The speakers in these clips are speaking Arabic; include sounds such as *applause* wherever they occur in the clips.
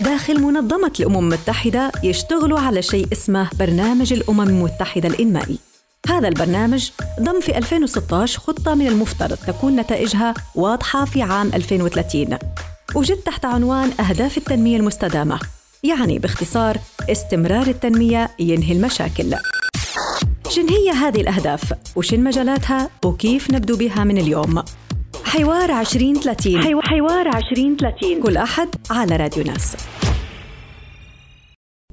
داخل منظمة الأمم المتحدة يشتغلوا على شيء اسمه برنامج الأمم المتحدة الإنمائي هذا البرنامج ضم في 2016 خطة من المفترض تكون نتائجها واضحة في عام 2030 وجد تحت عنوان أهداف التنمية المستدامة يعني باختصار استمرار التنمية ينهي المشاكل شن هي هذه الأهداف؟ وشن مجالاتها؟ وكيف نبدو بها من اليوم؟ حوار 2030 حيو... حوار 2030 كل أحد على راديو ناس.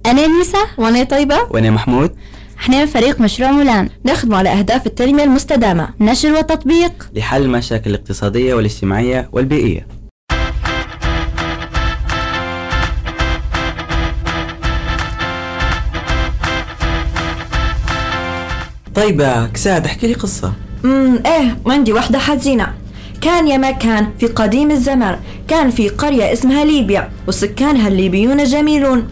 أنا نيسا وأنا طيبة. وأنا محمود. إحنا من فريق مشروع مولان. نخدم على أهداف التنمية المستدامة. نشر وتطبيق. لحل المشاكل الاقتصادية والاجتماعية والبيئية. طيبة كساد احكي لي قصة. امم إيه عندي واحدة حزينة. كان يا ما كان في قديم الزمان كان في قرية اسمها ليبيا وسكانها الليبيون جميلون.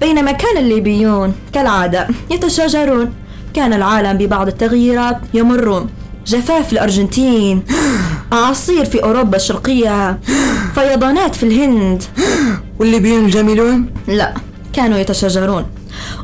بينما كان الليبيون كالعادة يتشاجرون. كان العالم ببعض التغييرات يمرون. جفاف في الأرجنتين *gasps* أعاصير في أوروبا الشرقية *gasps* فيضانات في الهند. *gasps* والليبيون الجميلون؟ لا كانوا يتشاجرون.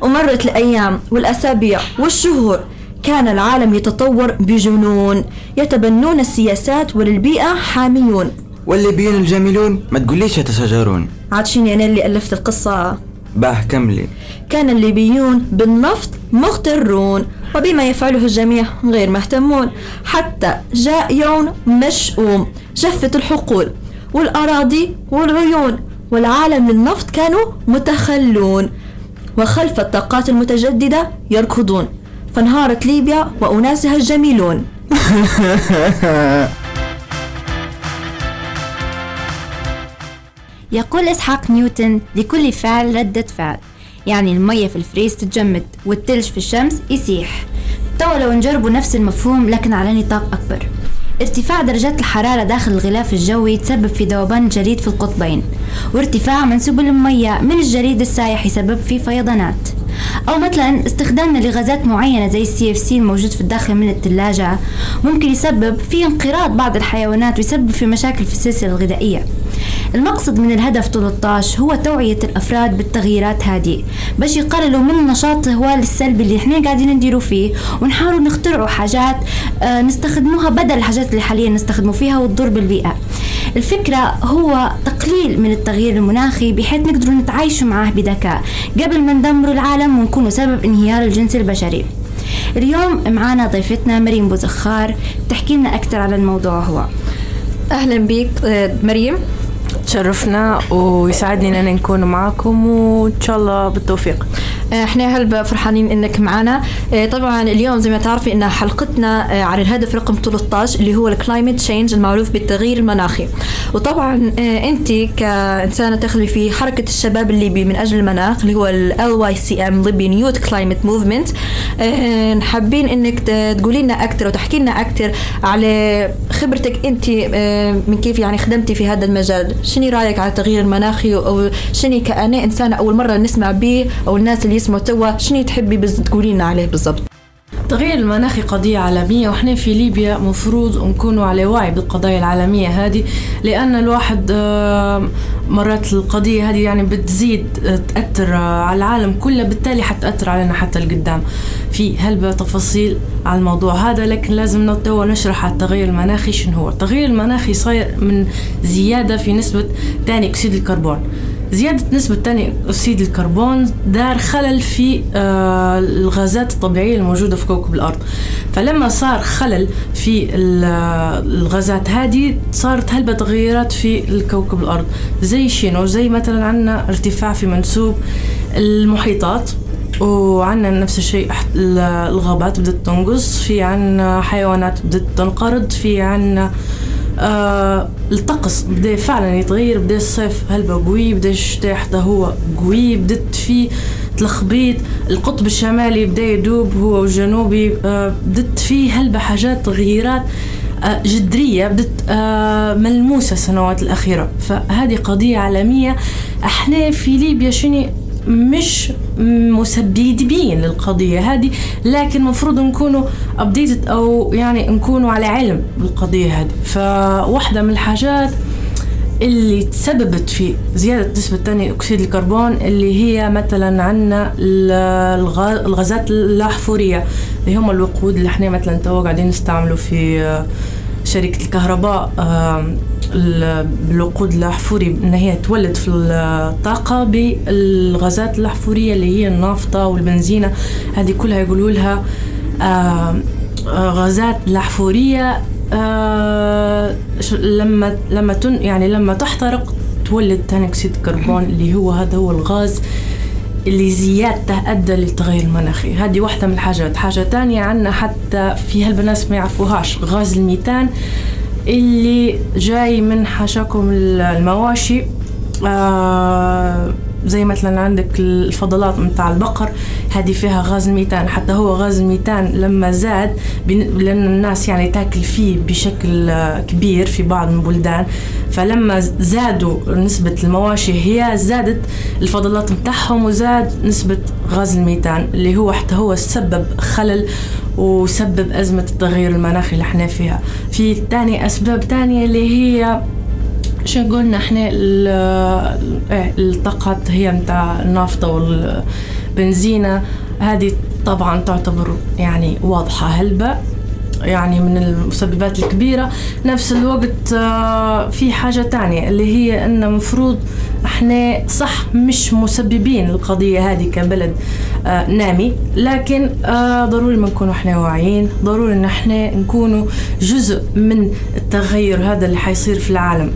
ومرت الأيام والأسابيع والشهور. كان العالم يتطور بجنون. يتبنون السياسات وللبيئة حاميون. والليبيون الجميلون ما تقوليش يتشاجرون. عاد أنا اللي ألفت القصة. باه كملي. كان الليبيون بالنفط مغترون وبما يفعله الجميع غير مهتمون. حتى جاء يوم مشؤوم جفت الحقول والأراضي والعيون والعالم للنفط كانوا متخلون. وخلف الطاقات المتجددة يركضون. فانهارت ليبيا وأناسها الجميلون. *laughs* يقول إسحاق نيوتن لكل فعل ردة فعل يعني المية في الفريز تتجمد والتلج في الشمس يسيح. توا لو نجربوا نفس المفهوم لكن على نطاق أكبر. ارتفاع درجات الحرارة داخل الغلاف الجوي يتسبب في ذوبان الجليد في القطبين وارتفاع منسوب المياه من الجليد السايح يسبب في فيضانات. أو مثلا استخدامنا لغازات معينة زي ال CFC الموجود في الداخل من الثلاجة ممكن يسبب في انقراض بعض الحيوانات ويسبب في مشاكل في السلسلة الغذائية. المقصد من الهدف 13 هو توعية الأفراد بالتغييرات هذه. باش يقللوا من نشاطاتهم السلبية اللي إحنا قاعدين نديروا فيه ونحاولوا نخترعوا حاجات آه نستخدموها بدل الحاجات اللي حاليا نستخدموا فيها وتضر بالبيئة. الفكرة هو تقليل من التغيير المناخي بحيث نقدروا نتعايشوا معاه بذكاء قبل ما ندمروا العالم ونكونوا سبب انهيار الجنس البشري. اليوم معانا ضيفتنا مريم بوزخار تحكي لنا أكثر على الموضوع هو. أهلا بك آه، مريم. تشرفنا ويسعدني إن نكون معكم وإن شاء الله بالتوفيق. إحنا هلبا فرحانين إنك معنا آه، طبعا اليوم زي ما تعرفي إن حلقتنا آه، عن الهدف رقم 13 اللي هو ال climate change المعروف بالتغيير المناخي. وطبعا أنت كإنسانة تخدمي في حركة الشباب الليبي من أجل المناخ اللي هو ال YCM Libyan Youth Climate Movement حابين إنك تقولي لنا أكثر وتحكي لنا أكثر على خبرتك أنت من كيف يعني خدمتي في هذا المجال. شنو رأيك على التغيير المناخي؟ أو شنو كأنا إنسانة أول مرة نسمع به أو الناس اللي يسمعوا توا شنو تحبي تقولي لنا عليه بالضبط؟ التغيير المناخي قضية عالمية وإحنا في ليبيا مفروض نكونوا على وعي بالقضايا العالمية هذه لأن الواحد مرات القضية هذه يعني بتزيد تأثر على العالم كله بالتالي حتأثر علينا حتى القدام. في هلبة تفاصيل على الموضوع هذا لكن لازم توا نشرح على التغير المناخي شنو هو. التغير المناخي صاير من زيادة في نسبة ثاني أكسيد الكربون. زيادة نسبة ثاني أكسيد الكربون دار خلل في آه الغازات الطبيعية الموجودة في كوكب الأرض. فلما صار خلل في الغازات هذه صارت هلبة تغيرات في الكوكب الأرض. زي شنو زي مثلا عندنا ارتفاع في منسوب المحيطات وعندنا نفس الشيء الغابات بدأت تنقص في عندنا حيوانات بدأت تنقرض في عندنا آه الطقس بدا فعلا يتغير بدا الصيف هلبا قوي بدا الشتاء حتى هو قوي بدت في تلخبيط القطب الشمالي بدا يدوب هو والجنوبي آه بدت فيه هلبا حاجات تغييرات آه جذرية بدت آه ملموسة السنوات الأخيرة. فهذه قضية عالمية. إحنا في ليبيا شنو؟ مش مسببين للقضية هذه لكن المفروض نكونوا updated أو يعني نكونوا على علم بالقضية هذه. فواحدة من الحاجات اللي تسببت في زيادة نسبة ثاني أكسيد الكربون اللي هي مثلا عندنا الغازات الأحفورية اللي هم الوقود اللي إحنا مثلا تو قاعدين نستعمله في شركة الكهرباء بالوقود الأحفوري إن هي تولد في الطاقة بالغازات الأحفورية اللي هي النافطة والبنزينة. هذه كلها يقولوا لها غازات الأحفورية لما لما يعني لما تحترق تولد ثاني أكسيد الكربون اللي هو هذا هو الغاز. اللي زيادته أدى للتغير المناخي. هذه واحدة من الحاجات. حاجة تانية عنا حتى في هالبناس ما يعرفوهاش. غاز الميتان اللي جاي من حاشاكم المواشي. آه زي مثلا عندك الفضلات متاع البقر هذه فيها غاز الميتان حتى هو غاز الميتان لما زاد لأن الناس يعني تاكل فيه بشكل كبير في بعض البلدان. فلما زادوا نسبة المواشي هي زادت الفضلات متاعهم وزاد نسبة غاز الميتان اللي هو حتى هو سبب خلل وسبب أزمة التغير المناخي اللي إحنا فيها. في تاني أسباب تانية اللي هي شو قلنا إحنا إيه، الطاقات هي متاع النافطة والبنزينة. هذه طبعا تعتبر يعني واضحة هلبة يعني من المسببات الكبيرة. نفس الوقت آه، في حاجة تانية اللي هي أن مفروض إحنا صح مش مسببين القضية هذه كبلد آه، نامي. لكن آه، ضروري ما نكونوا إحنا واعيين ضروري إن إحنا نكونوا جزء من التغير هذا اللي حيصير في العالم.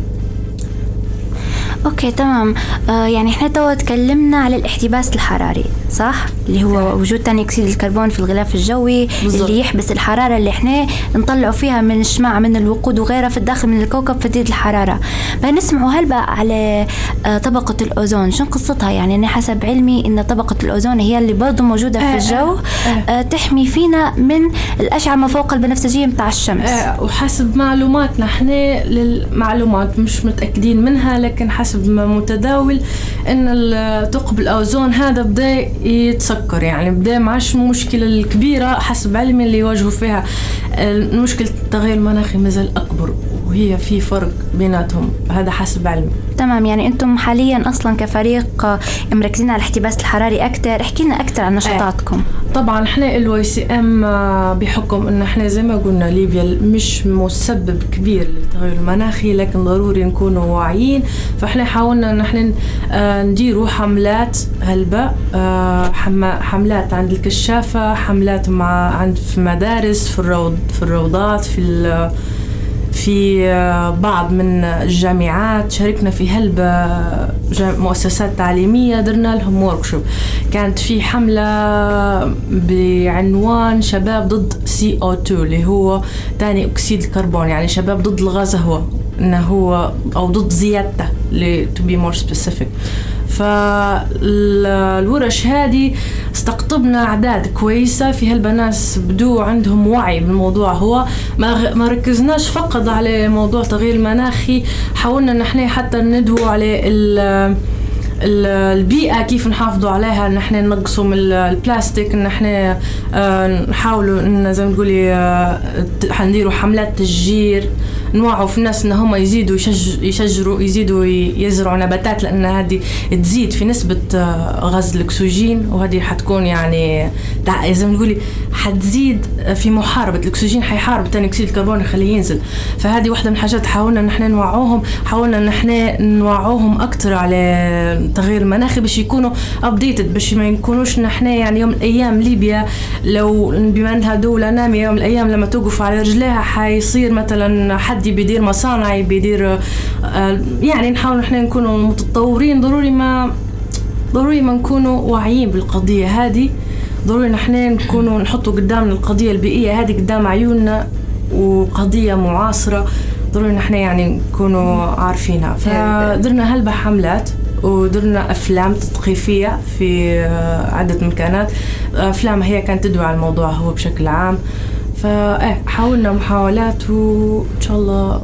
okay تمام. آه يعني إحنا تو تكلمنا على الاحتباس الحراري صح؟ اللي هو وجود ثاني أكسيد الكربون في الغلاف الجوي بالزبط. اللي يحبس الحرارة اللي إحنا نطلعوا فيها من الشمس من الوقود وغيرها في الداخل من الكوكب فتزيد الحرارة. بنسمعوا هلبة على آه طبقة الأوزون. شو قصتها؟ يعني أنا حسب علمي إن طبقة الأوزون هي اللي برضه موجودة في آه، الجو آه،, آه تحمي فينا من الأشعة ما فوق البنفسجية بتاع الشمس. آه وحسب معلوماتنا إحنا للمعلومات مش متأكدين منها لكن حسب متداول إن ثقب الأوزون هذا بدا يتسكر. يعني بدا ما عادش المشكلة الكبيرة حسب علمي اللي يواجهوا فيها. مشكله التغير المناخي مازال أكبر. وهي في فرق بيناتهم هذا حسب علمي تمام يعني أنتم حاليا أصلا كفريق مركزين على الاحتباس الحراري أكثر احكي لنا أكثر عن نشاطاتكم. طبعا إحنا ال YCM بحكم إن إحنا زي ما قلنا ليبيا مش مسبب كبير للتغير المناخي لكن ضروري نكونوا واعيين. فإحنا حاولنا إن إحنا آه، نديروا حملات هلبة آه، حملات عند الكشافة حملات مع عند في مدارس في الروض في الروضات في في آه، بعض من الجامعات شاركنا في هلبة مؤسسات تعليمية درنا لهم وركشوب كانت في حملة بعنوان شباب ضد CO2 اللي هو ثاني أكسيد الكربون يعني شباب ضد الغاز هو. إنه هو أو ضد زيادته to be more specific. فالورش هذه استقطبنا أعداد كويسة. في هالبناس بدو عندهم وعي بالموضوع. هو ما, ما ركزناش فقط على موضوع تغيير المناخي. حاولنا نحن حتى ندهو على البيئة كيف نحافظوا عليها نحن ننقصوا من البلاستيك نحن آه، نحاولوا إن زي ما تقولي آه، حنديروا حملات تشجير نوعوا في الناس إن هم يزيدوا يشجروا يزيدوا يزرعوا نباتات لأن هذه تزيد في نسبة آه، غاز الأكسجين وهذه حتكون يعني زي ما تقولي حتزيد في محاربة الأكسجين حيحارب ثاني أكسيد الكربون يخليه ينزل. فهذه واحدة من الحاجات حاولنا إن إحنا نوعوهم حاولنا إن إحنا نوعوهم أكثر على التغير المناخي باش يكونوا ابديتد باش ما يكونوش نحن يعني يوم من الأيام ليبيا لو بما أنها دولة نامية يوم من الأيام لما توقف على رجليها حيصير مثلا حد بيدير مصانع بيدير آه، يعني نحاول نحن نكونوا متطورين ضروري ما ضروري ما نكونوا واعيين بالقضية هذه. ضروري نحن نكونوا *clears throat* نحطوا قدامنا القضية البيئية هذه قدام عيوننا وقضية معاصرة. ضروري نحن يعني نكونوا عارفينها. فدرنا هلبة حملات. ودرنا أفلام تثقيفية في آه، عدة مكانات أفلام هي كانت تدعو على الموضوع هو بشكل عام. فإيه حاولنا محاولات وإن شاء الله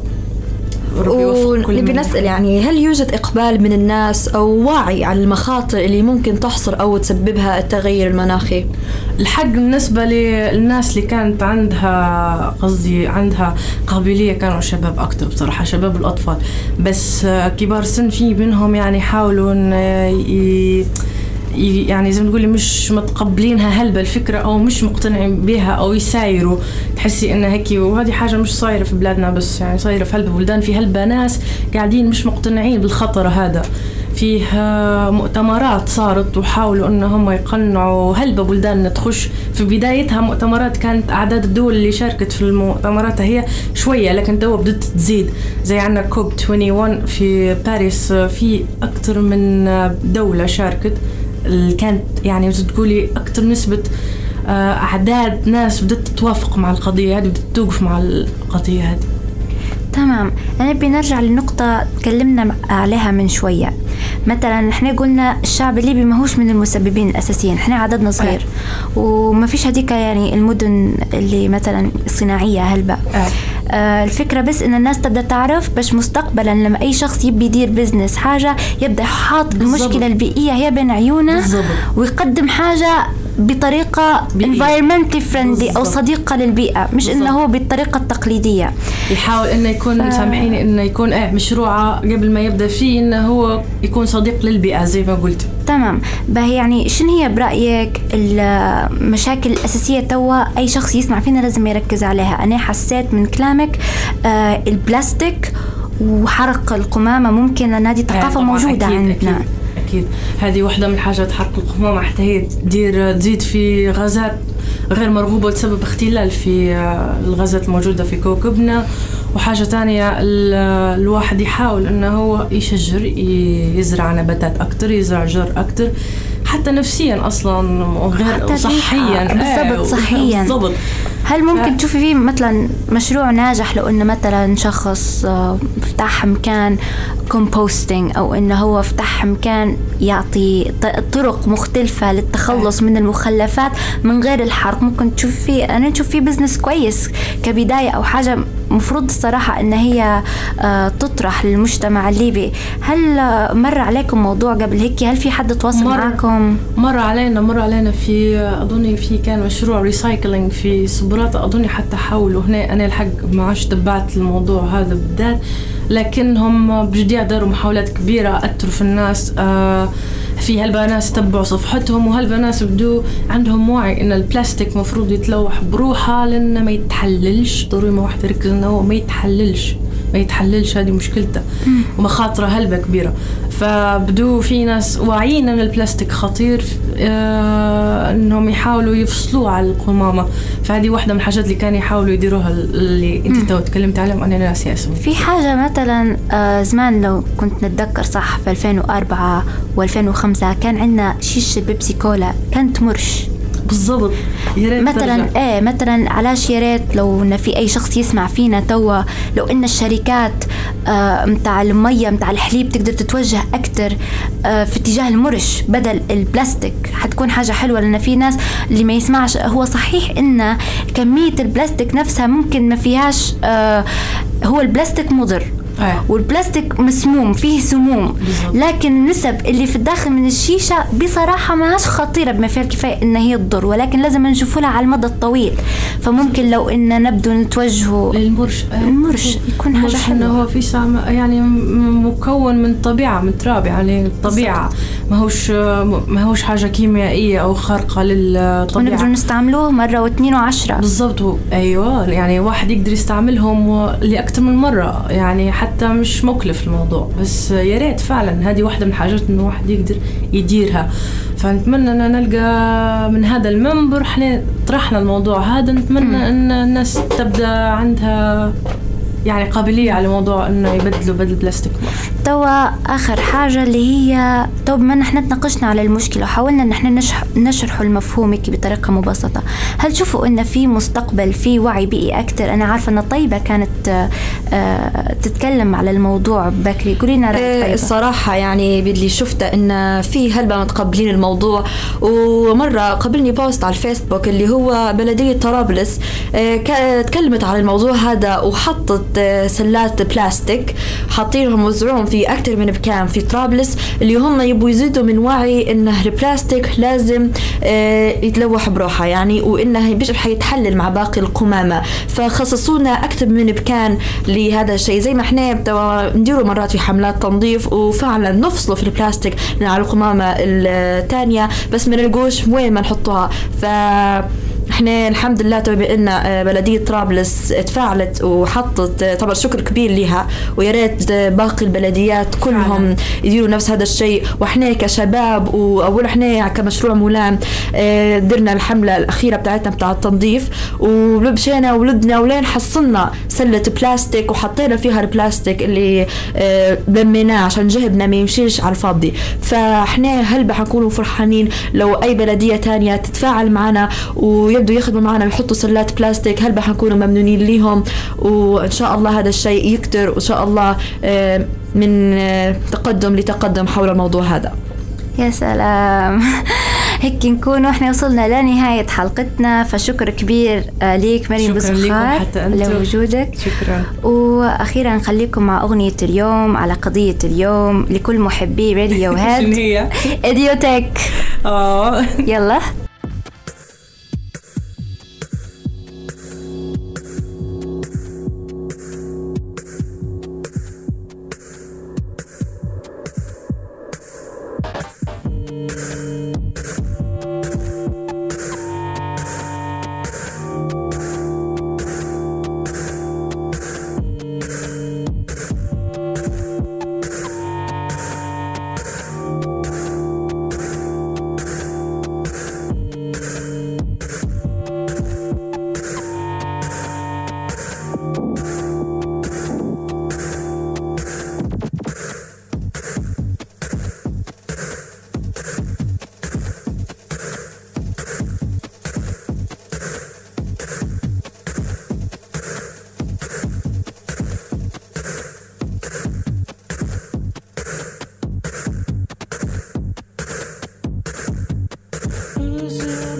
ونبي نسأل يعني هل يوجد إقبال من الناس أو وعي عن المخاطر اللي ممكن تحصل أو تسببها التغير المناخي؟ الحق بالنسبة للناس اللي كانت عندها قصدي عندها قابلية كانوا شباب أكتر بصراحة شباب الأطفال بس آه، كبار سن في منهم يعني حاولوا إن ي- ي- يعني زي ما تقولي مش متقبلينها هلبة الفكرة أو مش مقتنعين بها أو يسايروا. تحسي إنها هيك وهذه حاجة مش صايرة في بلادنا بس يعني صايرة في هلبة بلدان. في هلبة ناس قاعدين مش مقتنعين بالخطر هذا. فيه آه، مؤتمرات صارت وحاولوا إن هم يقنعوا هلبة بلدان تخش. في بدايتها مؤتمرات كانت أعداد الدول اللي شاركت في المؤتمرات هي شوية لكن تو بدت تزيد. زي عندنا كوب 21 في باريس. آه، في أكثر من آه، دولة شاركت. اللي كانت يعني تقولي أكثر نسبة آه، أعداد ناس بدت تتوافق مع القضية هذه بدت توقف مع القضية هذه. تمام. أنا بدي نرجع لنقطة تكلمنا عليها من شوية. مثلا إحنا قلنا الشعب الليبي ماهوش من المسببين الأساسيين إحنا عددنا صغير. وما فيش هذيك يعني المدن اللي مثلا صناعية هلبة. آه. آه الفكرة بس إن الناس تبدأ تعرف باش مستقبلا لما أي شخص يبي يدير بزنس حاجة يبدأ حاط بالضبط. المشكلة البيئية هي بين عيونه. ويقدم حاجة environmentally friendly أو بالضبط. صديقة للبيئة مش بالضبط. هو بالطريقة التقليدية. يحاول إنه يكون سامحيني إنه يكون إيه مشروعه قبل ما يبدأ فيه إنه هو يكون صديق للبيئة زي ما قلت. تمام. باهي يعني شنو هي برأيك المشاكل الأساسية؟ توا أي شخص يسمع فينا لازم يركز عليها. أنا حسيت من كلامك آه البلاستيك وحرق القمامة ممكن لأن هذه ثقافة طبعاً موجودة أكيد عندنا. أكيد, أكيد. هذه واحدة من حاجات حرق القمامة حتى هي تدير تزيد في غازات غير مرغوبة وتسبب اختلال في آه، الغازات الموجودة في كوكبنا. وحاجة تانية ال- الواحد يحاول إنه هو يشجر يزرع نباتات أكتر يزرع شجر أكتر. حتى نفسيا أصلا غير حتى صحيا. إيه، بالضبط صحيا. بالضبط. هل ممكن ف- تشوفي فيه مثلا مشروع ناجح؟ لو إنه مثلا شخص آه، فتح مكان composting أو إنه هو فتح مكان يعطي طرق مختلفة للتخلص من المخلفات من غير الحرق. ممكن تشوف فيه أنا نشوف فيه business كويس كبداية أو حاجة مفروض الصراحة إن هي آه، تطرح للمجتمع الليبي. هل آه، مر عليكم موضوع قبل هيك؟ هل في حد تواصل مر. معاكم؟ مر علينا مر علينا في اظني في كان مشروع recycling في سبراتا اظني حتى حاولوا هنا أنا الحق ما عادش تبعت الموضوع هذا بالذات لكنهم بجدية داروا محاولات كبيرة أثروا في الناس آه في هلبا ناس تبعوا صفحتهم وهلبا ناس بدو عندهم وعي إن البلاستيك مفروض يتلوح بروحه لأنه ما يتحللش. ضروري ما واحد يركز إنه ما يتحللش. ما يتحللش هذه مشكلته. ومخاطره هلبة كبيرة. فبدو في ناس واعيين إن البلاستيك خطير آه إنهم يحاولوا يفصلوه على القمامة. فهذه واحدة من الحاجات اللي كانوا يحاولوا يديروها اللي أنت تو تكلمت عليهم. أنا ناسي اسمه في حاجة مثلا آه، زمان لو كنت نتذكر صح في 2004 و2005 كان عندنا شيشة بيبسي كولا كانت مرش. بالضبط يا ريت مثلا ترجع. إيه مثلا علاش يا ريت لو إن في أي شخص يسمع فينا توا لو إن الشركات آه متاع المية متاع الحليب تقدر تتوجه أكثر آه في اتجاه المرش بدل البلاستيك حتكون حاجة حلوة لأن في ناس اللي ما يسمعش هو صحيح إن كمية البلاستيك نفسها ممكن ما فيهاش آه هو البلاستيك مضر. والبلاستيك مسموم فيه سموم. لكن النسب اللي في الداخل من الشيشة بصراحة ما هاش خطيرة بما فيها الكفاية إن هي تضر ولكن لازم نشوف لها على المدى الطويل. فممكن لو إن نبدو نتوجهوا للمرش المرش يكون إنه حلوة. هو في يعني مكون من طبيعة من تراب يعني الطبيعة ما هوش ما هوش حاجة كيميائية أو خارقة ونقدر للطبيعة نستعملوه مرة واثنين وعشرة. بالضبط. أيوه يعني واحد يقدر يستعملهم لأكثر من مرة. يعني حتى مش مكلف الموضوع بس يا ريت فعلا هذه واحدة من الحاجات إنه واحد يقدر يديرها. فنتمنى إن نلقى من هذا المنبر إحنا طرحنا الموضوع هذا نتمنى إن الناس تبدأ عندها يعني قابلية على موضوع إنه يبدلوا بدل بلاستيك. مرش توا آخر حاجة اللي هي تو بما نحن تناقشنا على المشكلة وحاولنا إن إحنا نشرح نشرحوا المفهوم هيك بطريقة مبسطة. هل تشوفوا إن في مستقبل في وعي بيئي أكثر أنا عارفة إن طيبة كانت آه، تتكلم على الموضوع بكري. قولي لنا رأيك إيه، طيبة الصراحة يعني باللي شفته إن في هلبة متقبلين الموضوع. ومرة قابلني post على الفيسبوك اللي هو بلدية طرابلس إيه، تكلمت على الموضوع هذا وحطت إيه، سلات بلاستيك حاطينهم وزعوهم في أكثر من مكان في طرابلس اللي هم يبوا يزيدوا من وعي إنه البلاستيك لازم إيه، يتلوح بروحه يعني وإنه مش حيتحلل مع باقي القمامة. فخصصونا أكثر من مكان لهذا الشيء. زي ما إحنا نديروا مرات في حملات تنظيف وفعلا نفصلوا في البلاستيك من على القمامة الثانية بس ما نلقوش وين ما نحطوها. ف إحنا الحمد لله تو بان آه، بلدية طرابلس تفاعلت وحطت آه، طبعا شكر كبير لها ويا ريت آه، باقي البلديات كلهم يديروا نفس هذا الشيء. وإحنا كشباب وأول إحنا كمشروع مولان درنا الحملة الأخيرة بتاعتنا بتاع التنظيف. ومشينا ولدنا ولين حصلنا سلة بلاستيك وحطينا فيها البلاستيك اللي لميناه عشان جهبنا ما يمشيش على الفاضي. فإحنا هل حنكونوا فرحانين لو أي بلدية تانية تتفاعل معنا ويبدوا يخدموا معنا ويحطوا سلات بلاستيك. هل حنكونوا ممنونين ليهم وإن شاء الله هذا الشيء يكتر وإن شاء الله آه، من آه، تقدم لتقدم حول الموضوع هذا. يا سلام. *laughs* هيك نكون إحنا وصلنا لنهاية حلقتنا فشكر كبير آه، ليك مريم شكراً لكم بزخار. لوجودك شكرا. وأخيرا نخليكم مع أغنية اليوم على قضية اليوم لكل محبي راديو *laughs* شنو هاد هي؟ *laughs* اديوتك آه. يلا. music.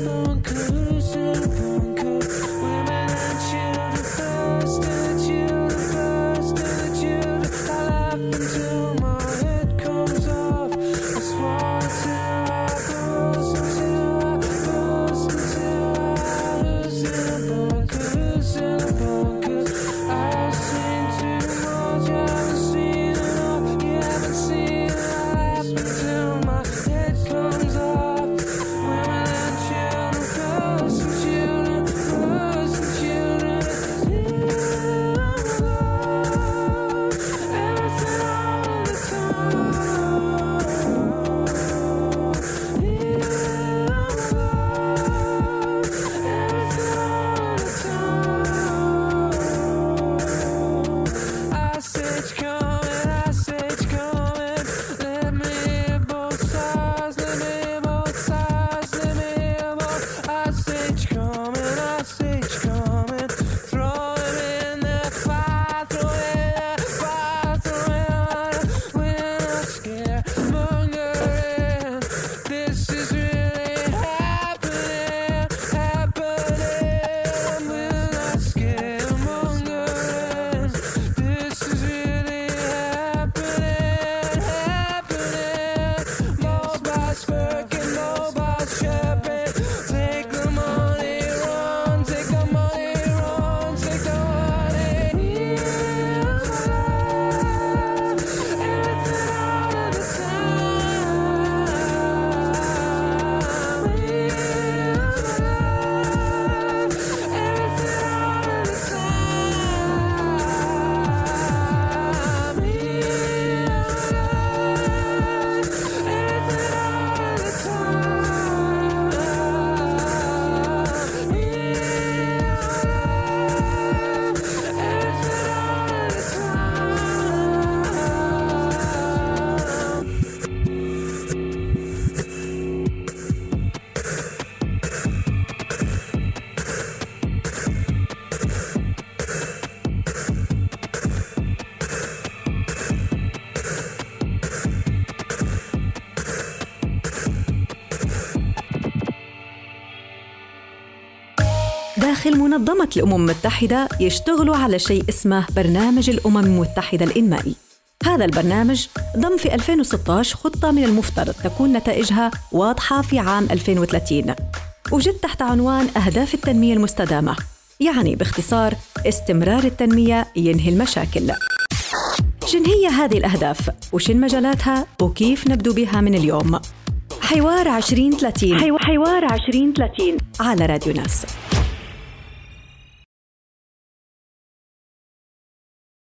داخل منظمة الأمم المتحدة يشتغلوا على شيء اسمه برنامج الأمم المتحدة الإنمائي هذا البرنامج ضم في 2016 خطة من المفترض تكون نتائجها واضحة في عام 2030 وجد تحت عنوان أهداف التنمية المستدامة يعني باختصار استمرار التنمية ينهي المشاكل شن هي هذه الأهداف؟ وشن مجالاتها؟ وكيف نبدو بها من اليوم؟ حوار 2030 حوار 2030 على راديو ناس